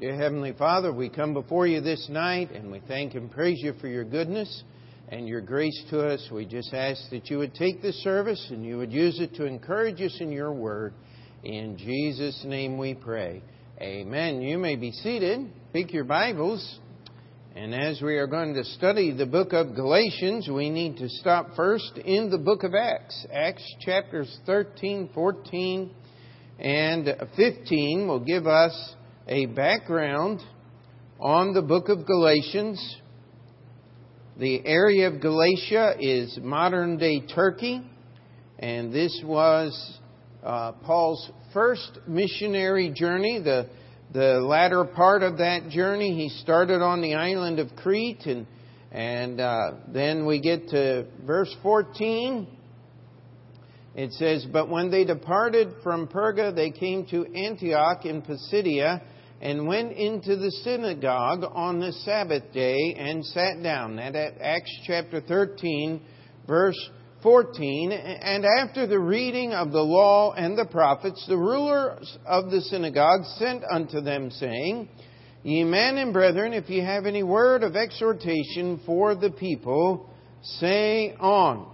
Dear Heavenly Father, we come before you this night and we thank and praise you for your goodness and your grace to us. We just ask that you would take this service and you would use it to encourage us in your word. In Jesus' name we pray. Amen. You may be seated. Pick your Bibles. And as we are going to study the book of Galatians, we need to stop first in the book of Acts. Acts chapters 13, 14, and 15 will give us a background on the book of Galatians. The area of Galatia is modern day Turkey, and this was uh, Paul's first missionary journey. The, the latter part of that journey, he started on the island of Crete, and, and uh, then we get to verse 14. It says, But when they departed from Perga, they came to Antioch in Pisidia and went into the synagogue on the Sabbath day and sat down. That at Acts chapter 13, verse 14. And after the reading of the law and the prophets, the rulers of the synagogue sent unto them, saying, Ye men and brethren, if ye have any word of exhortation for the people, say on.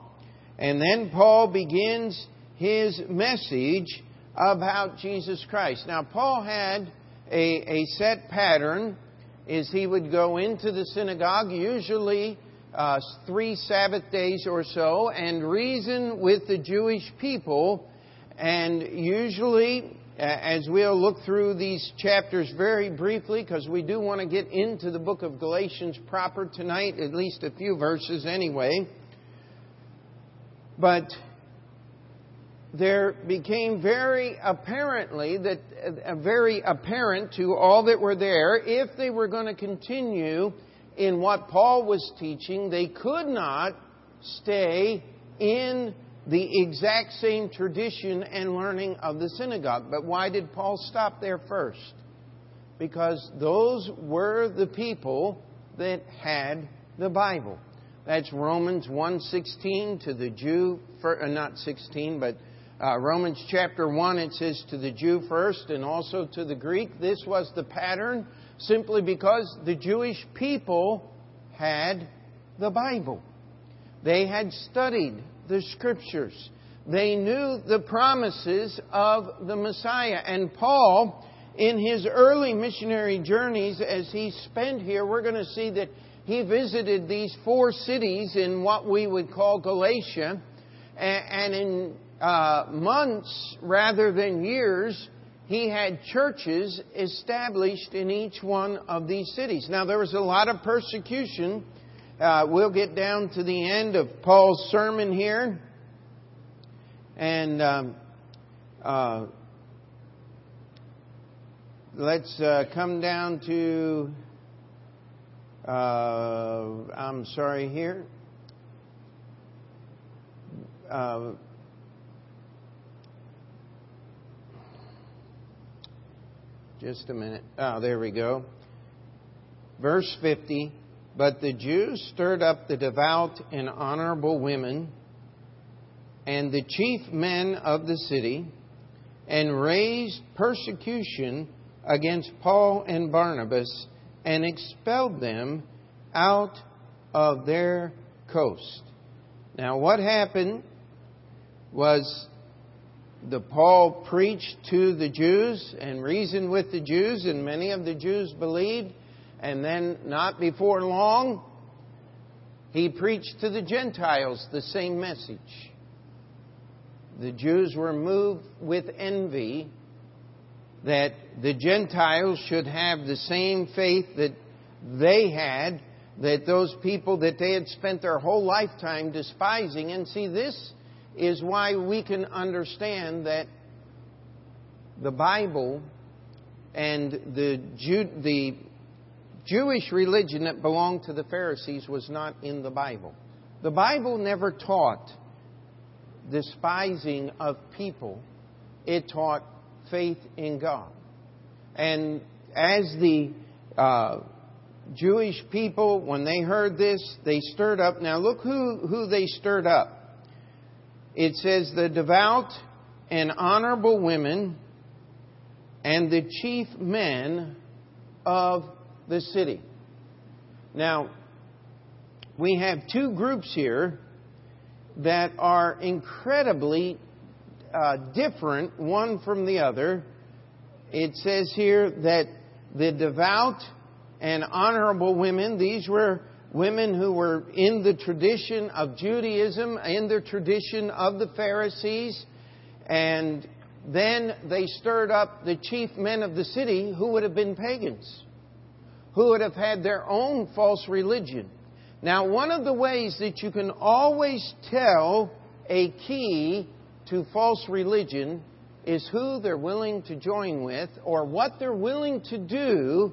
And then Paul begins his message about Jesus Christ. Now, Paul had a, a set pattern is he would go into the synagogue, usually uh, three Sabbath days or so, and reason with the Jewish people. And usually, as we'll look through these chapters very briefly, because we do want to get into the book of Galatians proper tonight, at least a few verses anyway. But there became very apparently that uh, very apparent to all that were there if they were going to continue in what Paul was teaching they could not stay in the exact same tradition and learning of the synagogue. But why did Paul stop there first? Because those were the people that had the Bible. That's Romans 1:16 to the Jew for, uh, not 16 but uh, Romans chapter 1, it says to the Jew first and also to the Greek. This was the pattern simply because the Jewish people had the Bible. They had studied the Scriptures. They knew the promises of the Messiah. And Paul, in his early missionary journeys, as he spent here, we're going to see that he visited these four cities in what we would call Galatia. And in uh, months rather than years, he had churches established in each one of these cities. Now, there was a lot of persecution. Uh, we'll get down to the end of Paul's sermon here. And um, uh, let's uh, come down to, uh, I'm sorry here. Just a minute. Oh, there we go. Verse 50 But the Jews stirred up the devout and honorable women and the chief men of the city and raised persecution against Paul and Barnabas and expelled them out of their coast. Now, what happened was the Paul preached to the Jews and reasoned with the Jews, and many of the Jews believed. And then, not before long, he preached to the Gentiles the same message. The Jews were moved with envy that the Gentiles should have the same faith that they had, that those people that they had spent their whole lifetime despising. And see, this is why we can understand that the Bible and the, Jew, the Jewish religion that belonged to the Pharisees was not in the Bible. The Bible never taught despising of people, it taught faith in God. And as the uh, Jewish people, when they heard this, they stirred up. Now look who, who they stirred up it says, the devout and honorable women and the chief men of the city. Now, we have two groups here that are incredibly uh, different one from the other. It says here that the devout and honorable women, these were women who were in the tradition of Judaism, in the tradition of the Pharisees, and then they stirred up the chief men of the city who would have been pagans, who would have had their own false religion. Now, one of the ways that you can always tell a key to false religion is who they're willing to join with or what they're willing to do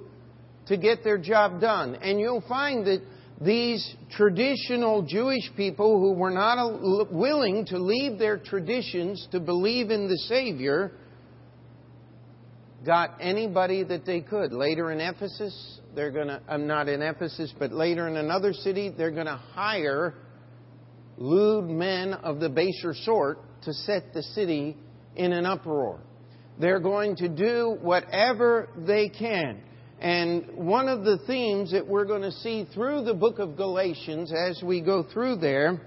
to get their job done. And you'll find that these traditional Jewish people who were not willing to leave their traditions to believe in the Savior got anybody that they could. Later in Ephesus, they're going to, I'm not in Ephesus, but later in another city, they're going to hire lewd men of the baser sort to set the city in an uproar. They're going to do whatever they can. And one of the themes that we're going to see through the book of Galatians as we go through there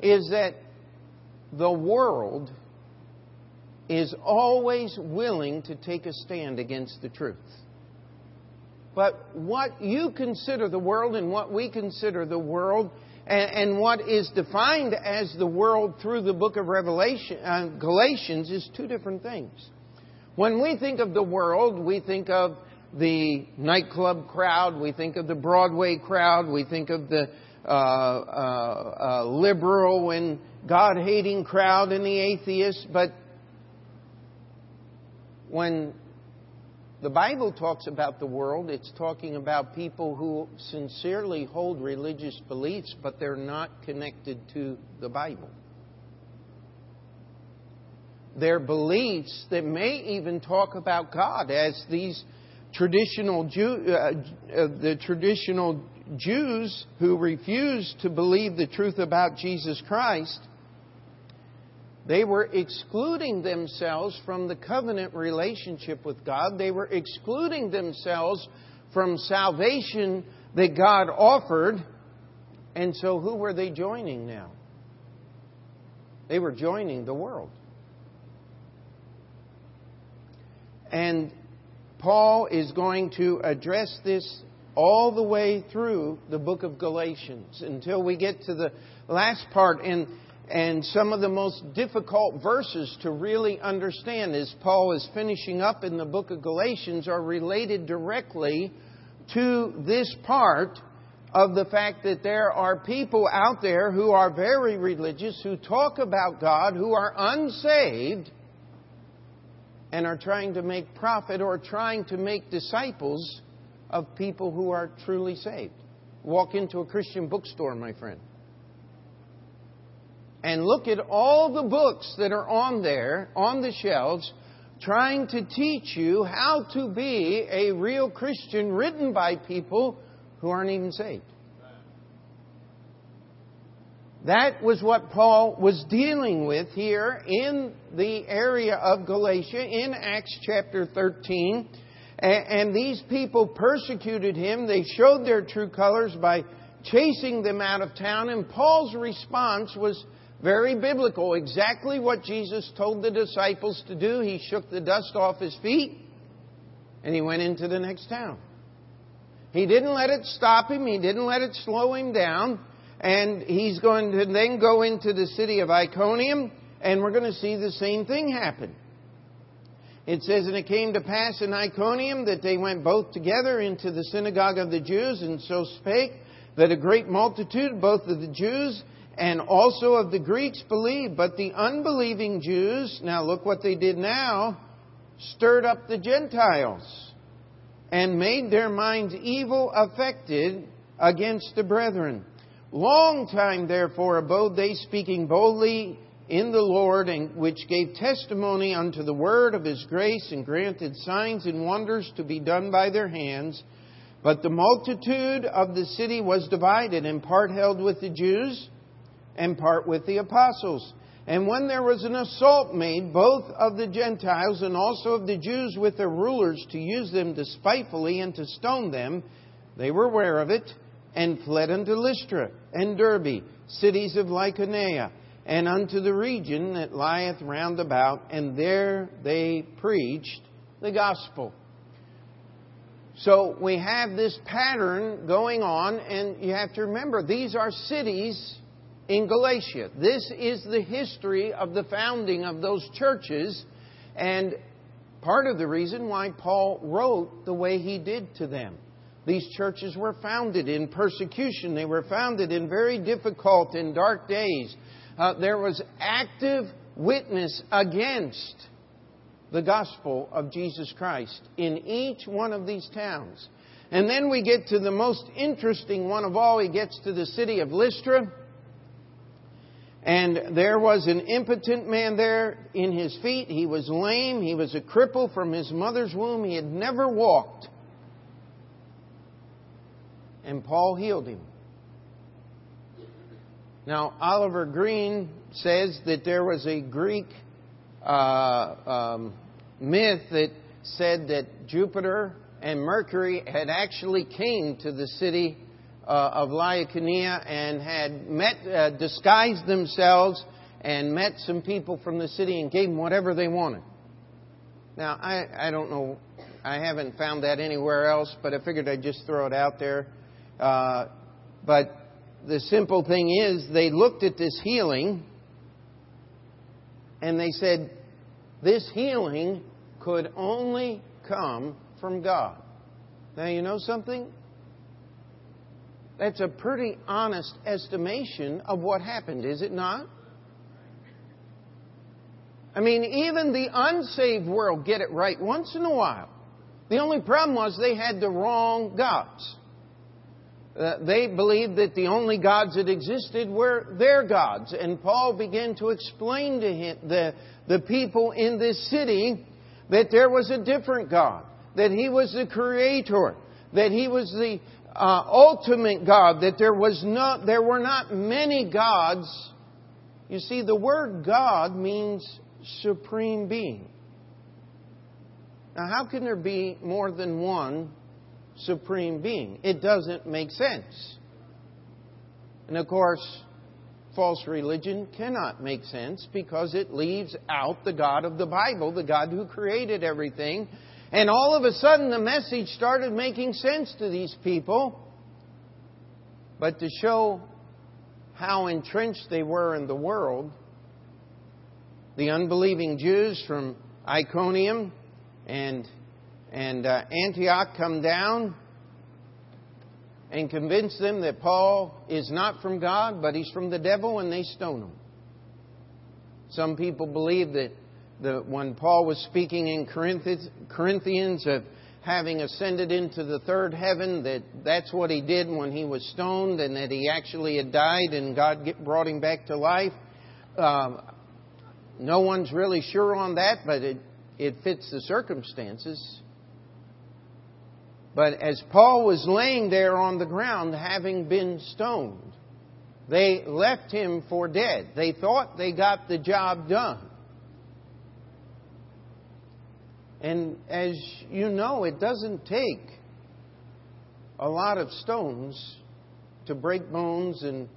is that the world is always willing to take a stand against the truth. But what you consider the world and what we consider the world and, what is defined as the world through the book of Revelation, uh, Galatians is two different things. When we think of the world, we think of the nightclub crowd, we think of the Broadway crowd, we think of the uh, uh, uh liberal and God hating crowd and the atheist, but when the Bible talks about the world, it's talking about people who sincerely hold religious beliefs, but they're not connected to the Bible. Their beliefs that may even talk about God, as these traditional Jew, uh, uh, the traditional Jews who refused to believe the truth about Jesus Christ they were excluding themselves from the covenant relationship with God. They were excluding themselves from salvation that God offered. And so, who were they joining now? They were joining the world. And Paul is going to address this all the way through the book of Galatians until we get to the last part. And and some of the most difficult verses to really understand as Paul is finishing up in the book of Galatians are related directly to this part of the fact that there are people out there who are very religious, who talk about God, who are unsaved, and are trying to make profit or trying to make disciples of people who are truly saved. Walk into a Christian bookstore, my friend and look at all the books that are on there, on the shelves, trying to teach you how to be a real Christian written by people who aren't even saved. That was what Paul was dealing with here in the area of Galatia in Acts chapter 13. And these people persecuted him. They showed their true colors by chasing them out of town. And Paul's response was very biblical. Exactly what Jesus told the disciples to do. He shook the dust off his feet and he went into the next town. He didn't let it stop him. He didn't let it slow him down. And he's going to then go into the city of Iconium and we're going to see the same thing happen. It says, And it came to pass in Iconium that they went both together into the synagogue of the Jews, and so spake that a great multitude, both of the Jews and also of the Greeks believed. But the unbelieving Jews, now look what they did now, stirred up the Gentiles and made their minds evil affected against the brethren. Long time therefore abode they speaking boldly in the Lord, and which gave testimony unto the word of his grace, and granted signs and wonders to be done by their hands. But the multitude of the city was divided, in part held with the Jews, and part with the apostles. And when there was an assault made, both of the Gentiles and also of the Jews with their rulers, to use them despitefully and to stone them, they were aware of it, and fled unto Lystra and Derbe, cities of Lycaonia, and unto the region that lieth round about, and there they preached the gospel. So we have this pattern going on, and you have to remember these are cities in Galatia. This is the history of the founding of those churches, and part of the reason why Paul wrote the way he did to them. These churches were founded in persecution. They were founded in very difficult and dark days. Uh, there was active witness against the gospel of Jesus Christ in each one of these towns. And then we get to the most interesting one of all. He gets to the city of Lystra. And there was an impotent man there in his feet. He was lame. He was a cripple from his mother's womb. He had never walked. And Paul healed him. Now, Oliver Greene says that there was a Greek uh, um, myth that said that Jupiter and Mercury had actually came to the city uh, of Lycaonia and had met, uh, disguised themselves and met some people from the city and gave them whatever they wanted. Now, I, I don't know, I haven't found that anywhere else, but I figured I'd just throw it out there. Uh, but the simple thing is, they looked at this healing and they said, this healing could only come from God. Now, you know something? That's a pretty honest estimation of what happened, is it not? I mean, even the unsaved world get it right once in a while. The only problem was they had the wrong gods. Uh, they believed that the only gods that existed were their gods. And Paul began to explain to him, the, the people in this city that there was a different God, that He was the Creator, that He was the uh, ultimate God, that there was not, there were not many gods. You see, the word God means supreme being. Now, how can there be more than one supreme being? It doesn't make sense. And of course, false religion cannot make sense because it leaves out the God of the Bible, the God who created everything, and all of a sudden, the message started making sense to these people. But to show how entrenched they were in the world, the unbelieving Jews from Iconium and, and uh, Antioch come down and convince them that Paul is not from God, but he's from the devil, and they stone him. Some people believe that the, when Paul was speaking in Corinthians of having ascended into the third heaven, that that's what he did when he was stoned, and that he actually had died and God brought him back to life. Um, no one's really sure on that, but it, it fits the circumstances. But as Paul was laying there on the ground, having been stoned, they left him for dead. They thought they got the job done. And as you know, it doesn't take a lot of stones to break bones and,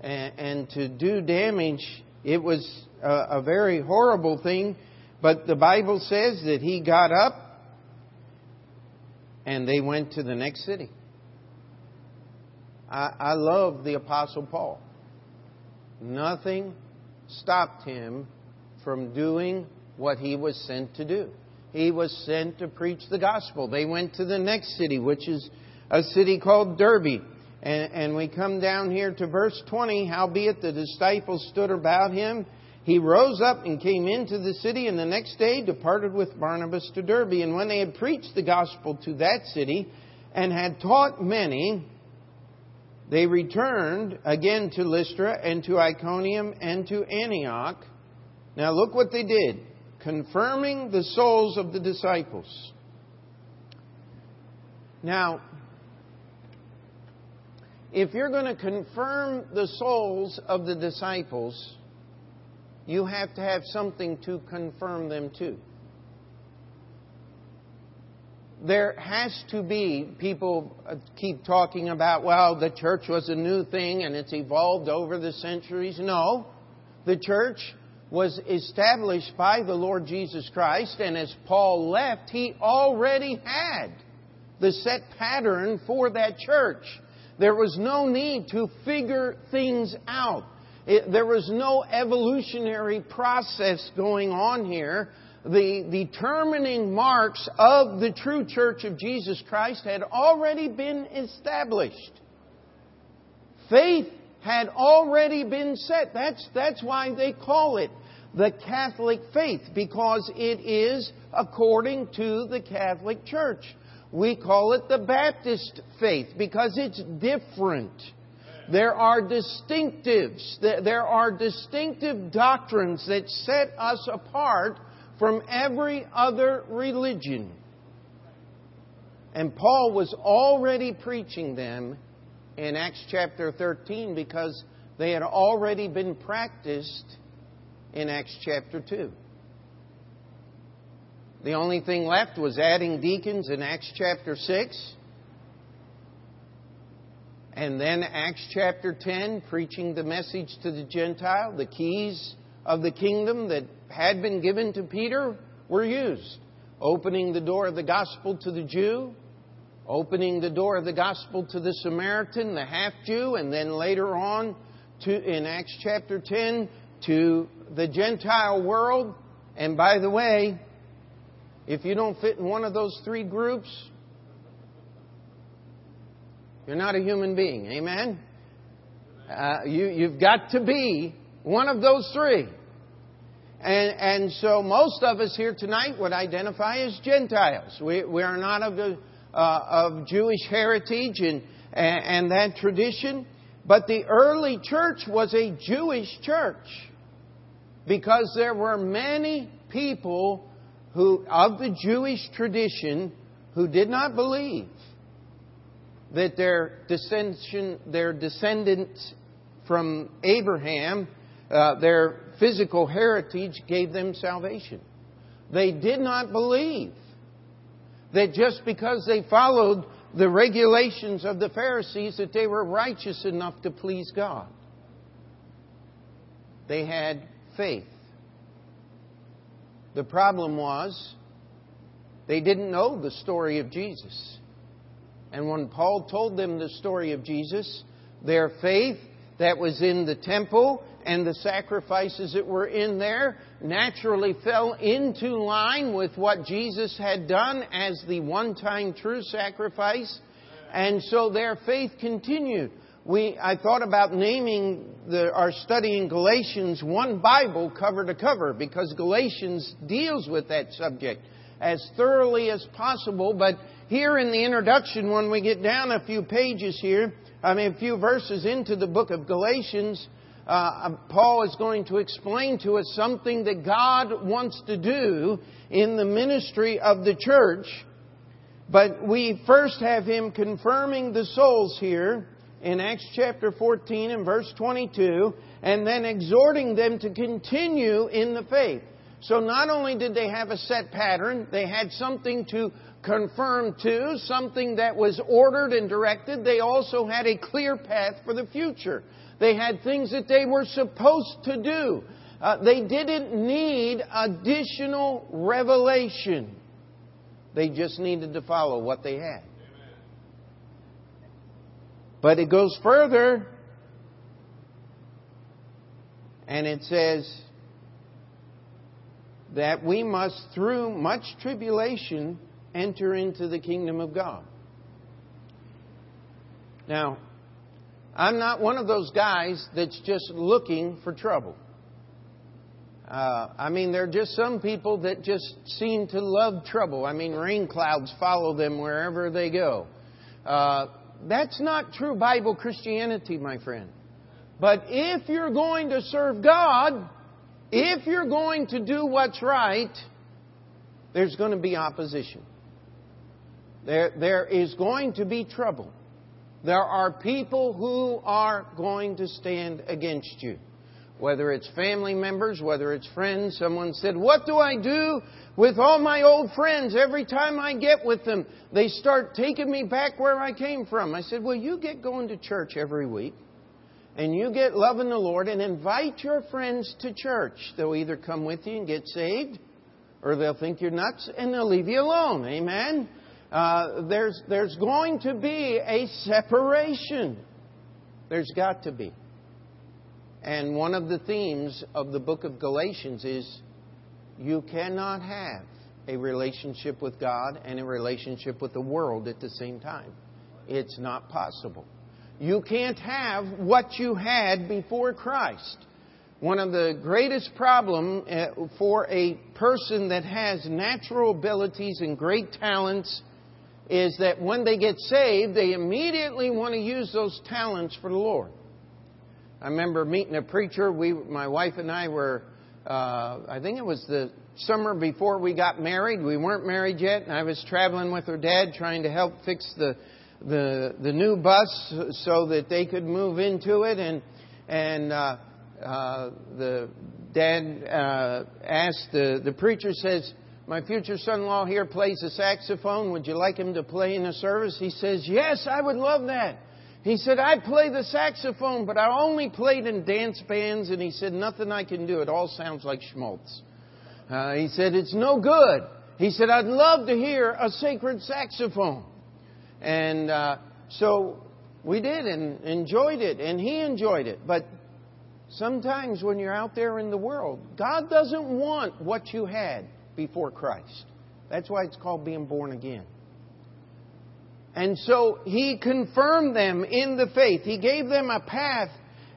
and, and to do damage. It was a, a very horrible thing, but the Bible says that he got up and they went to the next city. I, I love the Apostle Paul. Nothing stopped him from doing what he was sent to do he was sent to preach the gospel. They went to the next city, which is a city called Derbe. And, and we come down here to verse 20. Howbeit the disciples stood about him. He rose up and came into the city, and the next day departed with Barnabas to Derbe. And when they had preached the gospel to that city and had taught many, they returned again to Lystra and to Iconium and to Antioch. Now look what they did confirming the souls of the disciples. Now, if you're going to confirm the souls of the disciples, you have to have something to confirm them to. There has to be, people uh, keep talking about, well, the church was a new thing and it's evolved over the centuries. No. The church was established by the Lord Jesus Christ, and as Paul left, he already had the set pattern for that church. There was no need to figure things out. It, there was no evolutionary process going on here. The determining marks of the true church of Jesus Christ had already been established. Faith had already been set. That's, that's why they call it the Catholic faith, because it is according to the Catholic Church. We call it the Baptist faith because it's different. There are distinctives. There are distinctive doctrines that set us apart from every other religion. And Paul was already preaching them in Acts chapter 13 because they had already been practiced in Acts chapter 2. The only thing left was adding deacons in Acts chapter 6. And then Acts chapter 10, preaching the message to the Gentile. The keys of the kingdom that had been given to Peter were used. Opening the door of the gospel to the Jew, opening the door of the gospel to the Samaritan, the half Jew, and then later on to, in Acts chapter 10 to the Gentile world. And by the way, if you don't fit in one of those three groups, you're not a human being. Amen? Uh, you, you've got to be one of those three. And, and so most of us here tonight would identify as Gentiles. We, we are not of, the, uh, of Jewish heritage and, and that tradition. But the early church was a Jewish church because there were many people who, of the Jewish tradition who did not believe that their, their descendants from Abraham, uh, their physical heritage, gave them salvation. They did not believe that just because they followed the regulations of the Pharisees that they were righteous enough to please God. They had faith. The problem was they didn't know the story of Jesus. And when Paul told them the story of Jesus, their faith that was in the temple and the sacrifices that were in there naturally fell into line with what Jesus had done as the one time true sacrifice. And so their faith continued we, I thought about naming the, our study in Galatians one Bible cover to cover because Galatians deals with that subject as thoroughly as possible. But here in the introduction, when we get down a few pages here, I mean, a few verses into the book of Galatians, uh, Paul is going to explain to us something that God wants to do in the ministry of the church. But we first have him confirming the souls here in Acts chapter 14 and verse 22, and then exhorting them to continue in the faith. So not only did they have a set pattern, they had something to confirm to, something that was ordered and directed. They also had a clear path for the future. They had things that they were supposed to do. Uh, they didn't need additional revelation. They just needed to follow what they had. But it goes further and it says that we must, through much tribulation, enter into the kingdom of God. Now, I'm not one of those guys that's just looking for trouble. Uh, I mean, there are just some people that just seem to love trouble. I mean, rain clouds follow them wherever they go. Uh, that's not true Bible Christianity, my friend. But if you're going to serve God, if you're going to do what's right, there's going to be opposition. There, there is going to be trouble. There are people who are going to stand against you, whether it's family members, whether it's friends. Someone said, What do I do with all my old friends? Every time I get with them, they start taking me back where I came from. I said, Well, you get going to church every week, and you get loving the Lord, and invite your friends to church. They'll either come with you and get saved, or they'll think you're nuts and they'll leave you alone. Amen? Uh, there's, there's going to be a separation. There's got to be. And one of the themes of the book of Galatians is you cannot have a relationship with God and a relationship with the world at the same time. It's not possible. You can't have what you had before Christ. One of the greatest problems uh, for a person that has natural abilities and great talents is that when they get saved, they immediately want to use those talents for the Lord. I remember meeting a preacher. We, my wife and I were, uh, I think it was the summer before we got married. We weren't married yet, and I was traveling with her dad trying to help fix the the the new bus so that they could move into it. And and uh, uh, the dad uh, asked the the preacher says my future son in law here plays the saxophone. Would you like him to play in the service? He says, Yes, I would love that. He said, I play the saxophone, but I only played in dance bands. And he said, Nothing I can do. It all sounds like schmaltz. Uh, he said, It's no good. He said, I'd love to hear a sacred saxophone. And uh, so we did and enjoyed it, and he enjoyed it. But sometimes when you're out there in the world, God doesn't want what you had before Christ. That's why it's called being born again. And so he confirmed them in the faith. He gave them a path.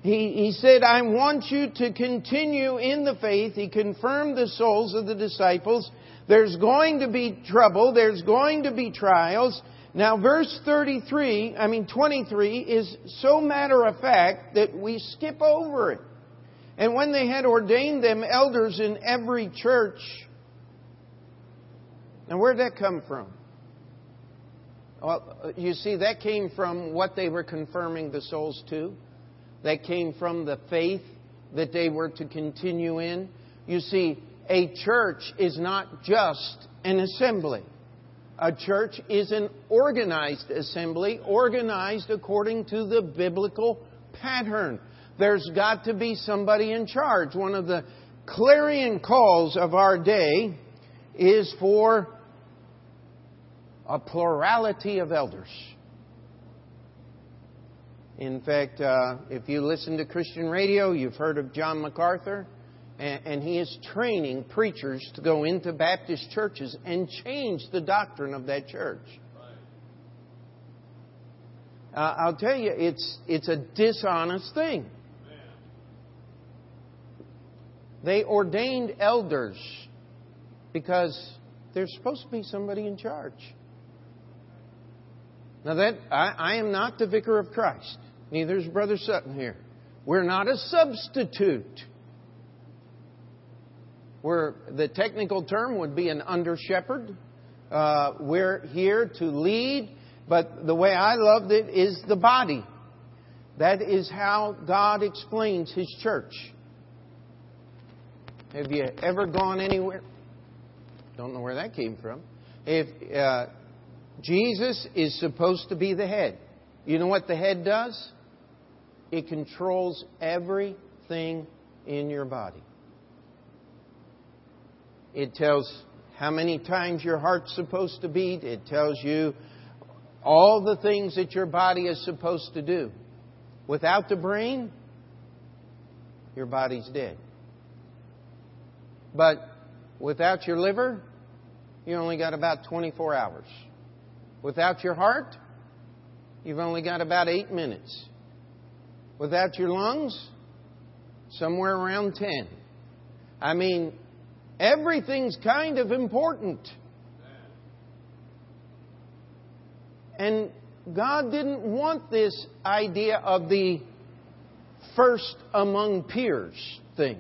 He, he said, I want you to continue in the faith. He confirmed the souls of the disciples. There's going to be trouble. There's going to be trials. Now, verse 33, I mean 23, is so matter of fact that we skip over it. And when they had ordained them elders in every church, now, where'd that come from? Well, you see, that came from what they were confirming the souls to. That came from the faith that they were to continue in. You see, a church is not just an assembly. A church is an organized assembly, organized according to the biblical pattern. There's got to be somebody in charge. One of the clarion calls of our day is for a plurality of elders. In fact, uh, if you listen to Christian radio, you've heard of John MacArthur, and, he is training preachers to go into Baptist churches and change the doctrine of that church. Uh, I'll tell you, it's, it's a dishonest thing. They ordained elders because there's supposed to be somebody in charge. Now that I, I am not the vicar of Christ. Neither is Brother Sutton here. We're not a substitute. We're, the technical term would be an under shepherd. Uh, we're here to lead, but the way I loved it is the body. That is how God explains His church. Have you ever gone anywhere? Don't know where that came from. If uh, Jesus is supposed to be the head. You know what the head does? It controls everything in your body. It tells how many times your heart's supposed to beat. It tells you all the things that your body is supposed to do. Without the brain, your body's dead. But without your liver, you only got about 24 hours. Without your heart, you've only got about eight minutes. Without your lungs, somewhere around 10. I mean, everything's kind of important. And God didn't want this idea of the first among peers thing.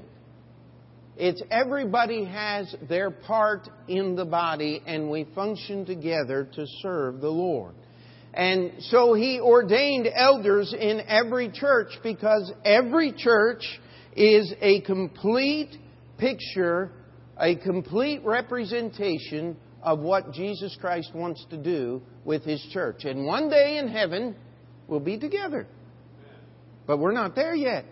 It's everybody has their part in the body and we function together to serve the Lord. And so he ordained elders in every church because every church is a complete picture, a complete representation of what Jesus Christ wants to do with His church. And one day in heaven, we'll be together. But we're not there yet.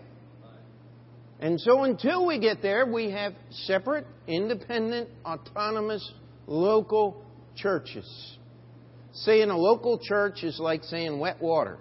And so until we get there, we have separate, independent, autonomous, local churches. Saying a local church is like saying wet water.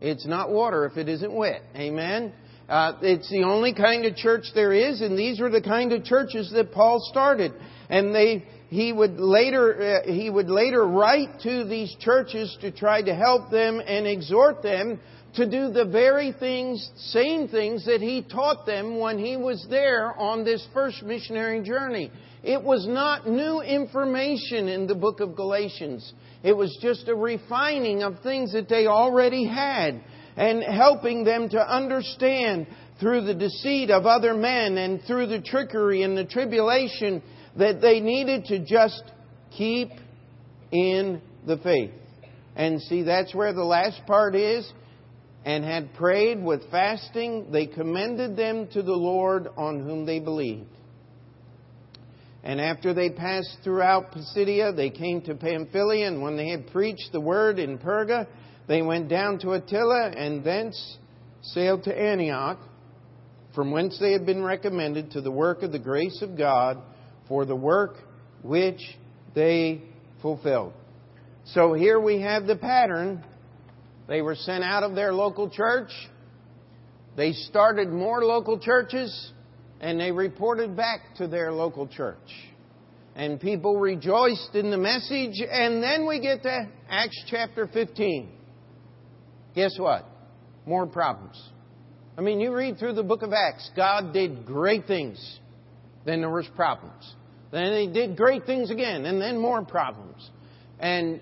It's not water if it isn't wet. Amen? Uh, it's the only kind of church there is, and these were the kind of churches that Paul started. And they, he would later, uh, he would later write to these churches to try to help them and exhort them to do the very things, same things that he taught them when he was there on this first missionary journey. It was not new information in the book of Galatians. It was just a refining of things that they already had and helping them to understand through the deceit of other men and through the trickery and the tribulation that they needed to just keep in the faith. And see, that's where the last part is. And had prayed with fasting, they commended them to the Lord on whom they believed. And after they passed throughout Pisidia, they came to Pamphylia, and when they had preached the word in Perga, they went down to Attalia and thence sailed to Antioch, from whence they had been recommended to the work of the grace of God for the work which they fulfilled. So here we have the pattern. They were sent out of their local church. They started more local churches and they reported back to their local church. And people rejoiced in the message. And then we get to Acts chapter 15 guess what? More problems. I mean, you read through the book of Acts, God did great things. Then there was problems. Then he did great things again, and then more problems. And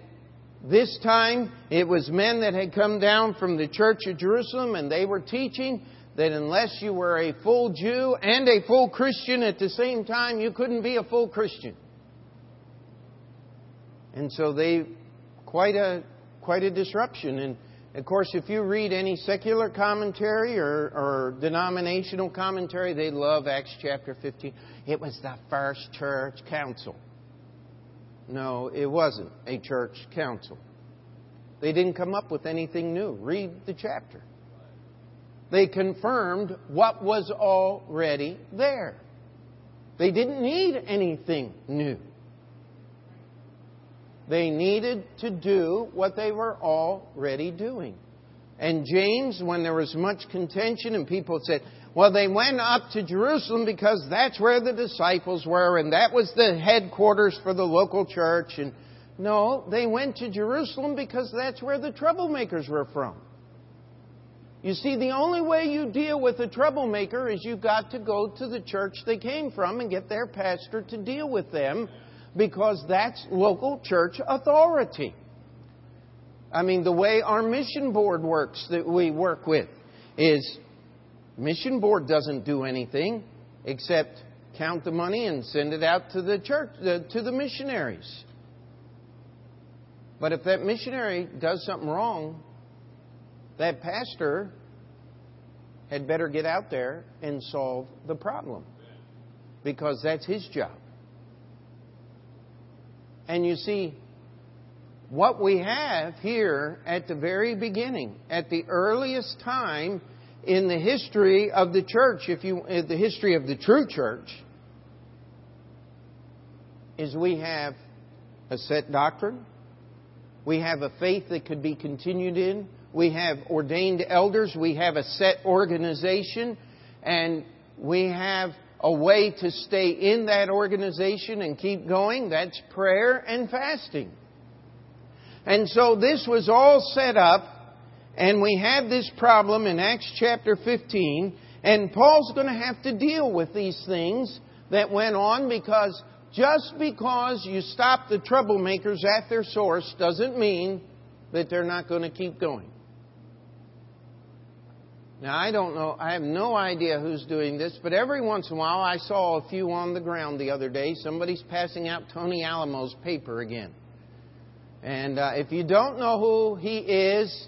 this time, it was men that had come down from the church of Jerusalem, and they were teaching that unless you were a full Jew and a full Christian at the same time, you couldn't be a full Christian. And so they, quite a, quite a disruption. And of course, if you read any secular commentary or, or, denominational commentary, they love Acts chapter 15. It was the first church council. No, it wasn't a church council. They didn't come up with anything new. Read the chapter. They confirmed what was already there. They didn't need anything new. They needed to do what they were already doing. And James, when there was much contention and people said, well, they went up to Jerusalem because that's where the disciples were and that was the headquarters for the local church. And no, they went to Jerusalem because that's where the troublemakers were from. You see, the only way you deal with a troublemaker is you've got to go to the church they came from and get their pastor to deal with them because that's local church authority. I mean, the way our mission board works that we work with is mission board doesn't do anything except count the money and send it out to the church, uh, to the missionaries. But if that missionary does something wrong, that pastor had better get out there and solve the problem because that's his job. And you see, what we have here at the very beginning, at the earliest time in the history of the church, if you, the history of the true church, is we have a set doctrine. We have a faith that could be continued in. We have ordained elders. We have a set organization. And we have a way to stay in that organization and keep going, that's prayer and fasting. And so this was all set up, and we have this problem in Acts chapter 15, and Paul's going to have to deal with these things that went on because just because you stop the troublemakers at their source doesn't mean that they're not going to keep going. Now, I don't know, I have no idea who's doing this, but every once in a while I saw a few on the ground the other day. Somebody's passing out Tony Alamo's paper again. And uh, if you don't know who he is,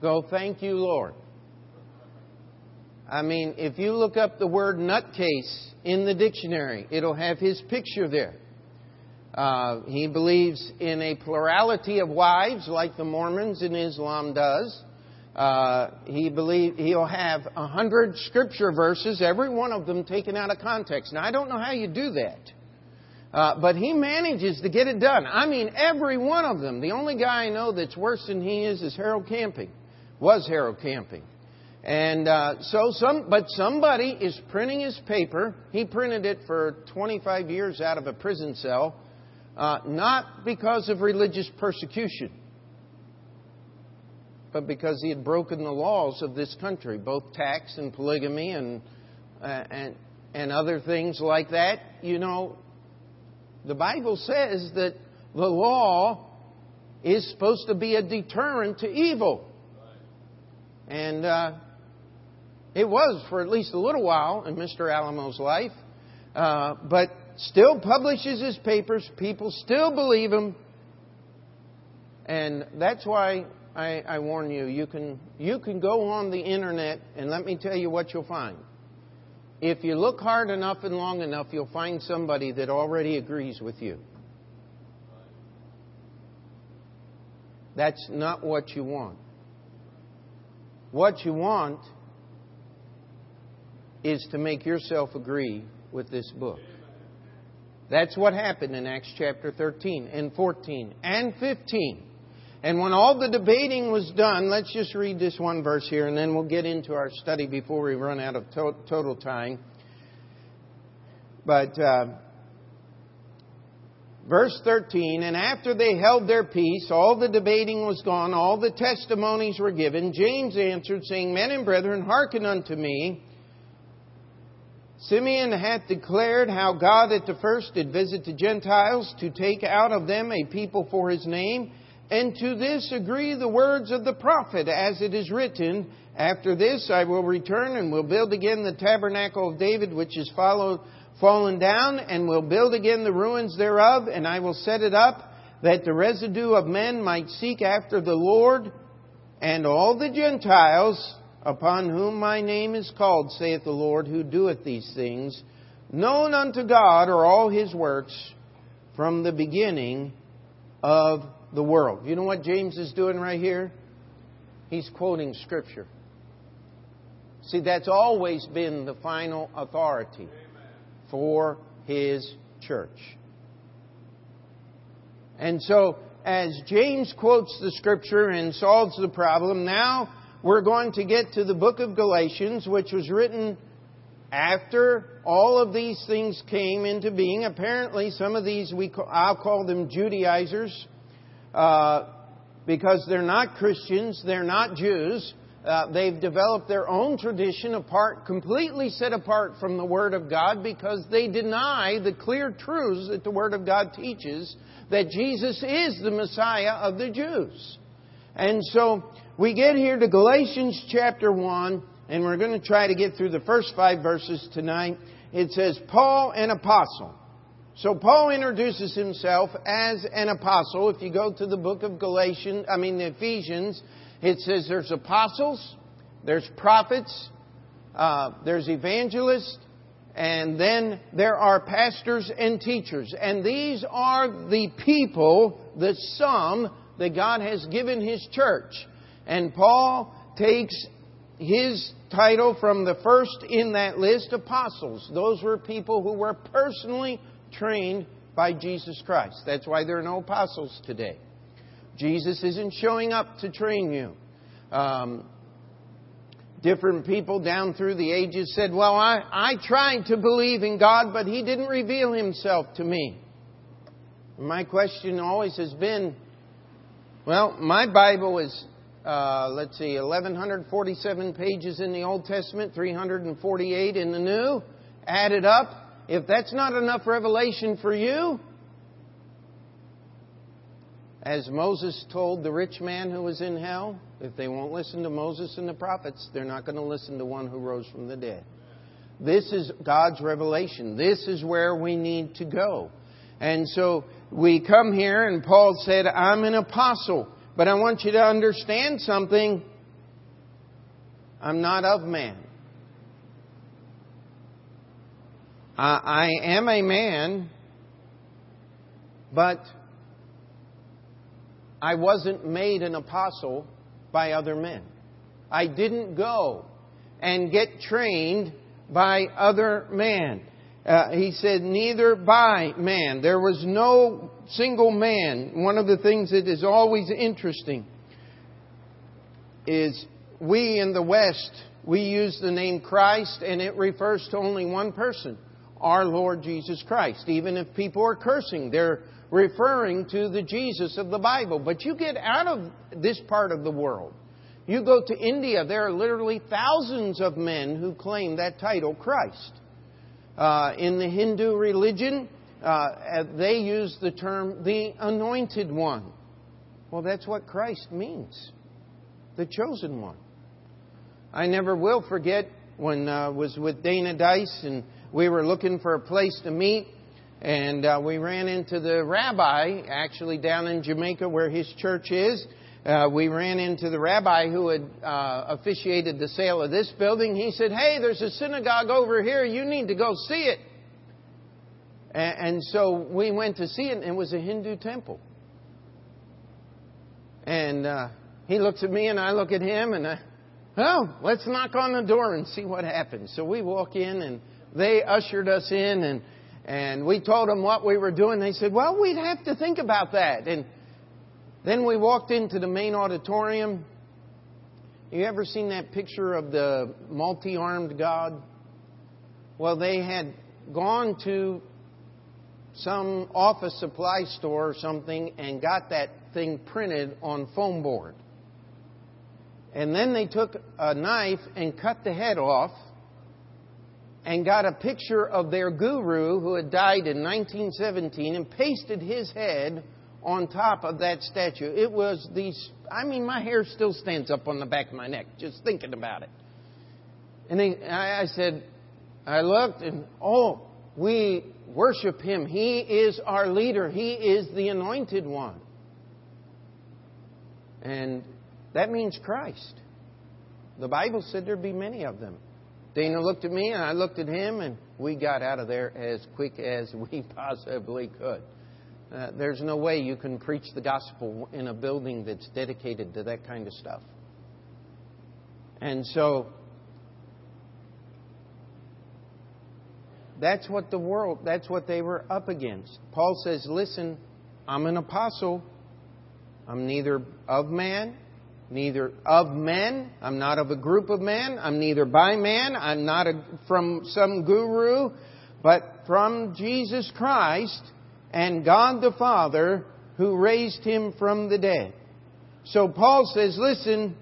go thank you, Lord. I mean, if you look up the word nutcase in the dictionary, it'll have his picture there. Uh, he believes in a plurality of wives, like the Mormons in Islam does. Uh, he believe he'll have a hundred scripture verses, every one of them taken out of context. Now I don't know how you do that, uh, but he manages to get it done. I mean, every one of them. The only guy I know that's worse than he is is Harold Camping. Was Harold Camping. And uh, so some, but somebody is printing his paper. He printed it for 25 years out of a prison cell, uh, not because of religious persecution, but because he had broken the laws of this country, both tax and polygamy and uh, and and other things like that. You know, the Bible says that the law is supposed to be a deterrent to evil. And uh, it was for at least a little while in Mr. Alamo's life. Uh, but still publishes his papers. People still believe him. And that's why I, I, warn you, you can, you can go on the internet and let me tell you what you'll find. If you look hard enough and long enough, you'll find somebody that already agrees with you. That's not what you want. What you want is to make yourself agree with this book. That's what happened in Acts chapter 13 and 14 and 15. And when all the debating was done, let's just read this one verse here and then we'll get into our study before we run out of to- total time. But uh, verse 13, and after they held their peace, all the debating was gone, all the testimonies were given. James answered, saying, Men and brethren, hearken unto me. Simeon hath declared how God at the first did visit the Gentiles to take out of them a people for his name. And to this agree the words of the prophet, as it is written, After this I will return and will build again the tabernacle of David, which is followed, fallen down, and will build again the ruins thereof, and I will set it up, that the residue of men might seek after the Lord, and all the Gentiles upon whom my name is called, saith the Lord, who doeth these things, known unto God are all his works from the beginning of the world. You know what James is doing right here? He's quoting Scripture. See, that's always been the final authority for his church. And so, as James quotes the Scripture and solves the problem, now we're going to get to the book of Galatians, which was written after all of these things came into being. Apparently, some of these we I'll call them Judaizers uh, because they're not Christians, they're not Jews. Uh, they've developed their own tradition apart, completely set apart from the Word of God because they deny the clear truths that the Word of God teaches that Jesus is the Messiah of the Jews. And so we get here to Galatians chapter 1, and we're going to try to get through the first five verses tonight. It says, Paul, an apostle. So Paul introduces himself as an apostle. If you go to the book of Galatians, I mean Ephesians, it says there's apostles, there's prophets, uh, there's evangelists, and then there are pastors and teachers. And these are the people, the sum that God has given His church. And Paul takes his title from the first in that list, apostles. Those were people who were personally trained by Jesus Christ. That's why there are no apostles today. Jesus isn't showing up to train you. Um, different people down through the ages said, Well, I, I tried to believe in God, but He didn't reveal Himself to me. My question always has been well, my Bible is, uh, let's see, 1,147 pages in the Old Testament, 348 in the New. Added up, if that's not enough revelation for you, as Moses told the rich man who was in hell, if they won't listen to Moses and the prophets, they're not going to listen to one who rose from the dead. This is God's revelation. This is where we need to go. And so we come here, and Paul said, I'm an apostle, but I want you to understand something. I'm not of man. I am a man, but I wasn't made an apostle by other men. I didn't go and get trained by other men. Uh, he said, neither by man. There was no single man. One of the things that is always interesting is we in the West, we use the name Christ and it refers to only one person, our Lord Jesus Christ. Even if people are cursing, they're referring to the Jesus of the Bible. But you get out of this part of the world. You go to India, there are literally thousands of men who claim that title, Christ. Uh, in the Hindu religion, uh, they use the term the anointed one. Well, that's what Christ means the chosen one. I never will forget when I uh, was with Dana Dice and we were looking for a place to meet and uh, we ran into the rabbi, actually down in Jamaica where his church is. Uh, we ran into the rabbi who had uh, officiated the sale of this building. He said, Hey, there's a synagogue over here. You need to go see it. And, and so we went to see it, and it was a Hindu temple. And uh, he looks at me, and I look at him, and I, oh, let's knock on the door and see what happens. So we walk in, and they ushered us in, and and we told them what we were doing. They said, well, we'd have to think about that. And then we walked into the main auditorium. You ever seen that picture of the multi armed God? Well, they had gone to some office supply store or something and got that thing printed on foam board. And then they took a knife and cut the head off and got a picture of their guru who had died in 1917 and pasted his head on top of that statue. It was these, I mean, my hair still stands up on the back of my neck just thinking about it. And I said, I looked and, oh, we worship him. He is our leader. He is the anointed one. And that means Christ. The Bible said there'd be many of them. Dana looked at me and I looked at him, and we got out of there as quick as we possibly could. Uh, there's no way you can preach the gospel in a building that's dedicated to that kind of stuff. And so that's what the world, that's what they were up against. Paul says, Listen, I'm an apostle. I'm neither of man neither of men. I'm not of a group of men. I'm neither by man. I'm not a, from some guru, but from Jesus Christ and God the Father who raised him from the dead. So Paul says, listen,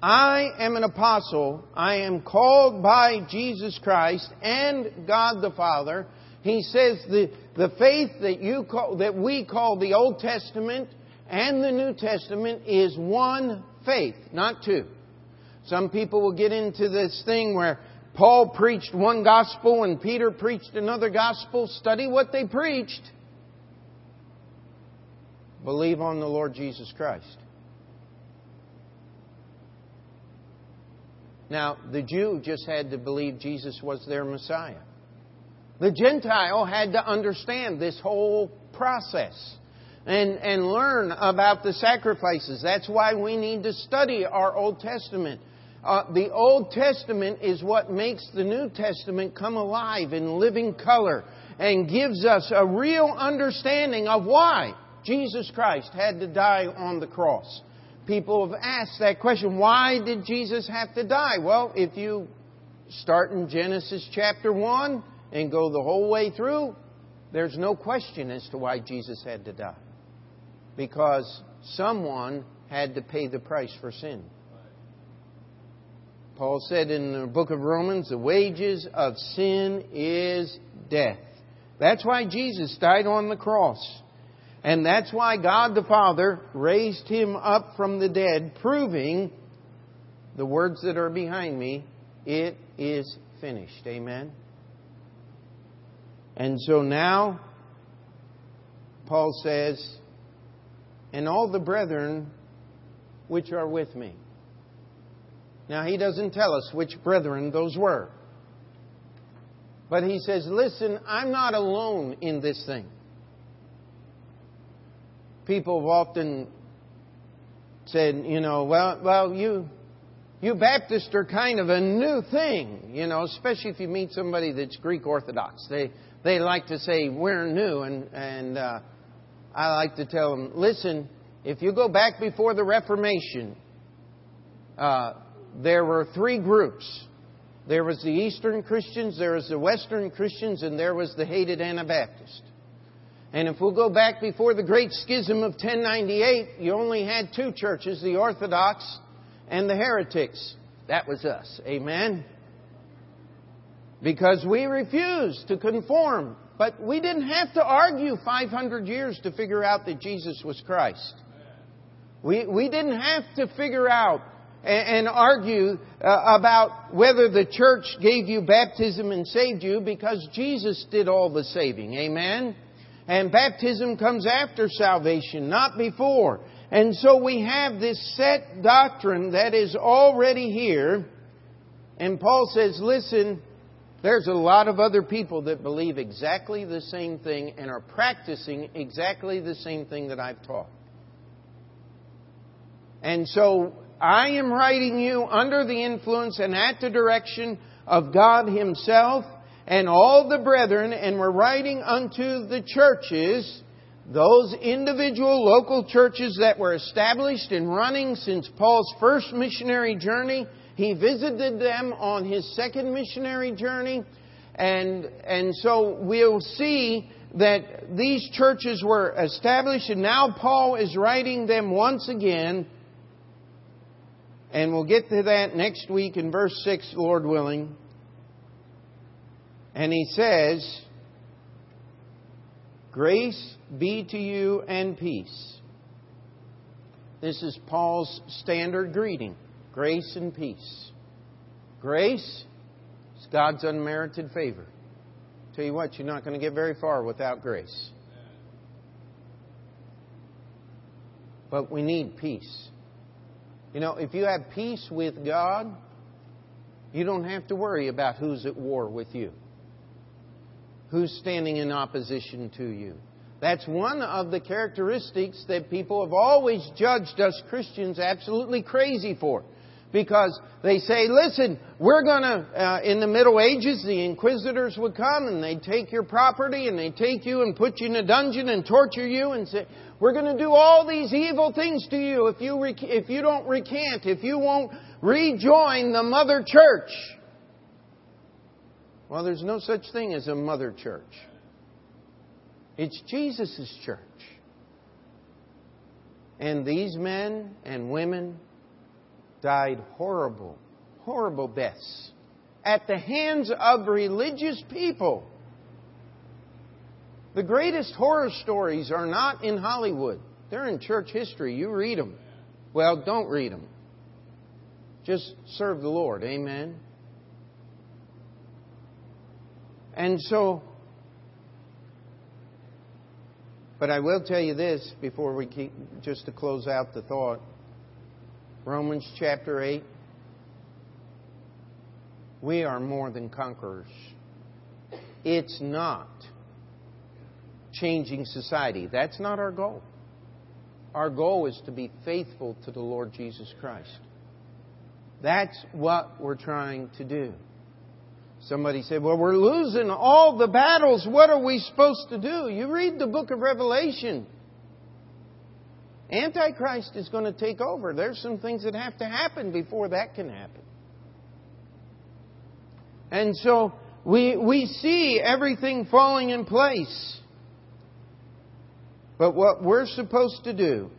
I am an apostle. I am called by Jesus Christ and God the Father. He says the, the faith that you call, that we call the Old Testament and the New Testament is one faith, not two. Some people will get into this thing where Paul preached one gospel and Peter preached another gospel. Study what they preached. Believe on the Lord Jesus Christ. Now, the Jew just had to believe Jesus was their Messiah. The Gentile had to understand this whole process and, and learn about the sacrifices. That's why we need to study our Old Testament. Uh, the Old Testament is what makes the New Testament come alive in living color and gives us a real understanding of why Jesus Christ had to die on the cross. People have asked that question why did Jesus have to die? Well, if you start in Genesis chapter 1 and go the whole way through, there's no question as to why Jesus had to die because someone had to pay the price for sin. Paul said in the book of Romans, the wages of sin is death. That's why Jesus died on the cross. And that's why God the Father raised him up from the dead, proving the words that are behind me, it is finished. Amen. And so now, Paul says, and all the brethren which are with me. Now, he doesn't tell us which brethren those were. But he says, listen, I'm not alone in this thing. People have often said, you know, well, well, you, you Baptists are kind of a new thing, you know, especially if you meet somebody that's Greek Orthodox. They, they like to say, we're new, and, and uh, I like to tell them, listen, if you go back before the Reformation, uh, there were three groups. There was the Eastern Christians, there was the Western Christians, and there was the hated Anabaptist. And if we'll go back before the Great Schism of 1098, you only had two churches, the Orthodox and the heretics. That was us. Amen? Because we refused to conform. But we didn't have to argue 500 years to figure out that Jesus was Christ. We, we didn't have to figure out and, and argue uh, about whether the church gave you baptism and saved you because Jesus did all the saving. Amen? And baptism comes after salvation, not before. And so we have this set doctrine that is already here. And Paul says, listen, there's a lot of other people that believe exactly the same thing and are practicing exactly the same thing that I've taught. And so I am writing you under the influence and at the direction of God Himself and all the brethren, and we're writing unto the churches, those individual local churches that were established and running since Paul's first missionary journey. He visited them on his second missionary journey. And, and so we'll see that these churches were established, and now Paul is writing them once again. And we'll get to that next week in verse 6, Lord willing. And he says, Grace be to you and peace. This is Paul's standard greeting grace and peace. Grace is God's unmerited favor. Tell you what, you're not going to get very far without grace. But we need peace. You know, if you have peace with God, you don't have to worry about who's at war with you who's standing in opposition to you. That's one of the characteristics that people have always judged us Christians absolutely crazy for. Because they say, listen, we're going to, uh, in the Middle Ages, the inquisitors would come and they'd take your property and they'd take you and put you in a dungeon and torture you and say, we're going to do all these evil things to you if you, rec- if you don't recant, if you won't rejoin the mother church. Well, there's no such thing as a mother church. It's Jesus' church. And these men and women died horrible, horrible deaths at the hands of religious people. The greatest horror stories are not in Hollywood. They're in church history. You read them. Well, don't read them. Just serve the Lord. Amen. And so, but I will tell you this before we keep, just to close out the thought. Romans chapter 8. We are more than conquerors. It's not changing society. That's not our goal. Our goal is to be faithful to the Lord Jesus Christ. That's what we're trying to do. Somebody said, Well, we're losing all the battles. What are we supposed to do? You read the book of Revelation. Antichrist is going to take over. There's some things that have to happen before that can happen. And so we, we see everything falling in place. But what we're supposed to do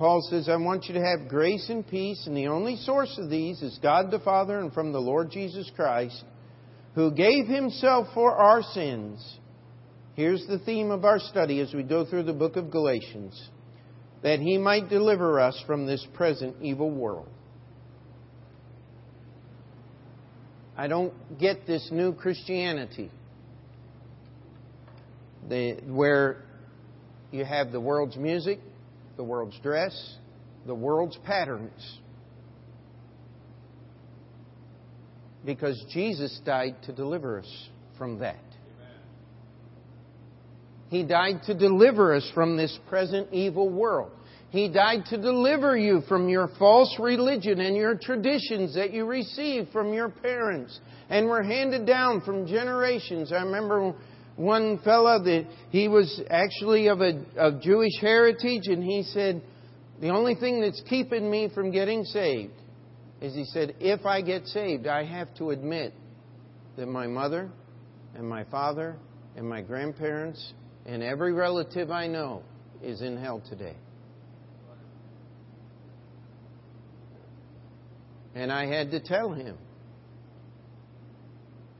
Paul says, I want you to have grace and peace, and the only source of these is God the Father and from the Lord Jesus Christ, who gave himself for our sins. Here's the theme of our study as we go through the book of Galatians that he might deliver us from this present evil world. I don't get this new Christianity the, where you have the world's music, the world's dress, the world's patterns. Because Jesus died to deliver us from that. He died to deliver us from this present evil world. He died to deliver you from your false religion and your traditions that you received from your parents and were handed down from generations. I remember one fellow that he was actually of a of Jewish heritage and he said, the only thing that's keeping me from getting saved is he said, if I get saved, I have to admit that my mother and my father and my grandparents and every relative I know is in hell today. And I had to tell him.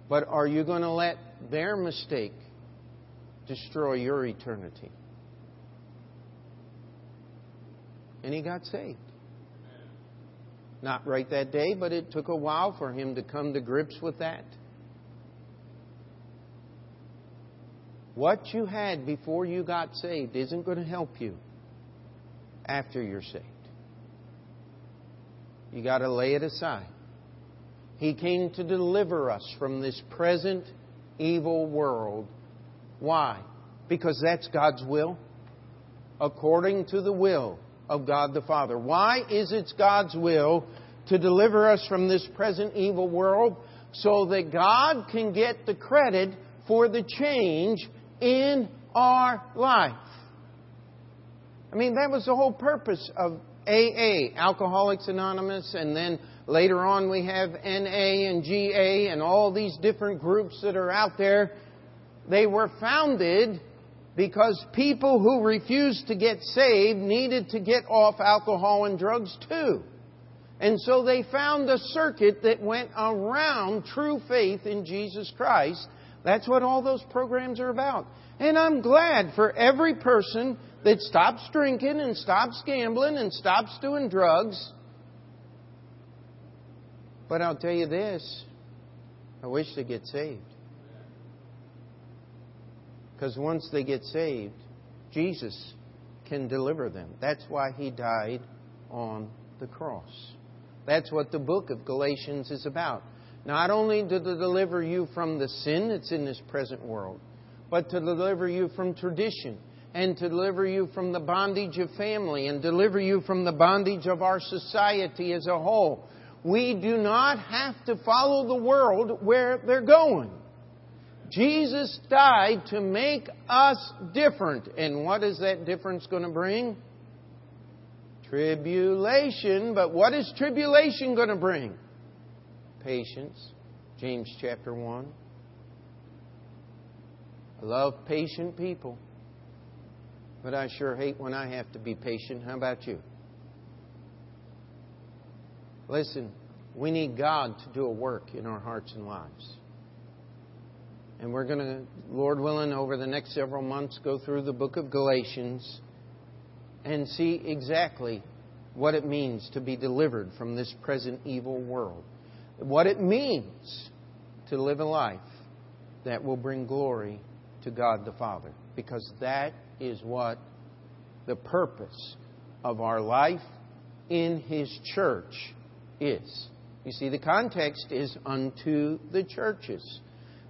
But are you going to let their mistake destroy your eternity? And he got saved. Not right that day, but it took a while for him to come to grips with that. What you had before you got saved isn't going to help you after you're saved. You got to lay it aside. He came to deliver us from this present evil world. Why? Because that's God's will. According to the will of God the Father. Why is it God's will to deliver us from this present evil world? So that God can get the credit for the change in our life. I mean, that was the whole purpose of AA, Alcoholics Anonymous, and then later on we have NA and GA and all these different groups that are out there. They were founded because people who refused to get saved needed to get off alcohol and drugs too. And so they found a circuit that went around true faith in Jesus Christ. That's what all those programs are about. And I'm glad for every person that stops drinking and stops gambling and stops doing drugs. But I'll tell you this I wish they get saved. Because once they get saved, Jesus can deliver them. That's why he died on the cross. That's what the book of Galatians is about. Not only to deliver you from the sin that's in this present world, but to deliver you from tradition and to deliver you from the bondage of family and deliver you from the bondage of our society as a whole. We do not have to follow the world where they're going. Jesus died to make us different. And what is that difference going to bring? Tribulation. But what is tribulation going to bring? Patience. James chapter 1. I love patient people. But I sure hate when I have to be patient. How about you? Listen, we need God to do a work in our hearts and lives. And we're going to, Lord willing, over the next several months, go through the book of Galatians and see exactly what it means to be delivered from this present evil world. What it means to live a life that will bring glory to God the Father. Because that is what the purpose of our life in His church is. You see, the context is unto the churches.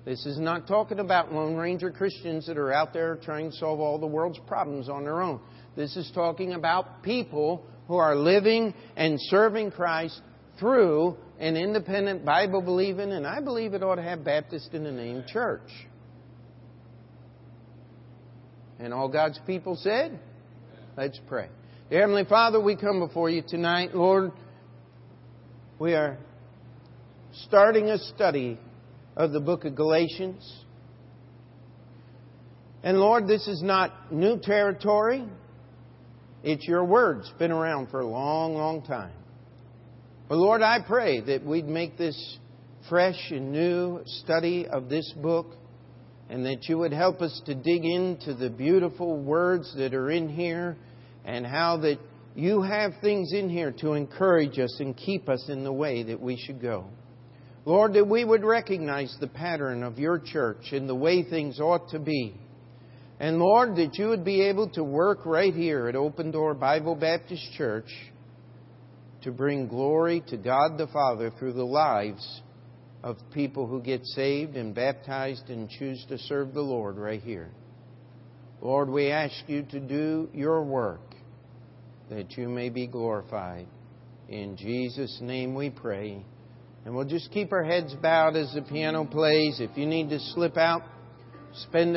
This is not talking about Lone Ranger Christians that are out there trying to solve all the world's problems on their own. This is talking about people who are living and serving Christ through an independent, Bible believing, and I believe it ought to have Baptist in the name church. And all God's people said, Let's pray. Dear Heavenly Father, we come before you tonight. Lord, we are starting a study of the book of Galatians. And Lord, this is not new territory. It's your word. It's been around for a long, long time. But Lord, I pray that we'd make this fresh and new study of this book and that you would help us to dig into the beautiful words that are in here and how that you have things in here to encourage us and keep us in the way that we should go. Lord, that we would recognize the pattern of your church and the way things ought to be. And Lord, that you would be able to work right here at Open Door Bible Baptist Church to bring glory to God the Father through the lives of people who get saved and baptized and choose to serve the Lord right here. Lord, we ask you to do your work that you may be glorified. In Jesus' name we pray. And we'll just keep our heads bowed as the piano plays. If you need to slip out, spend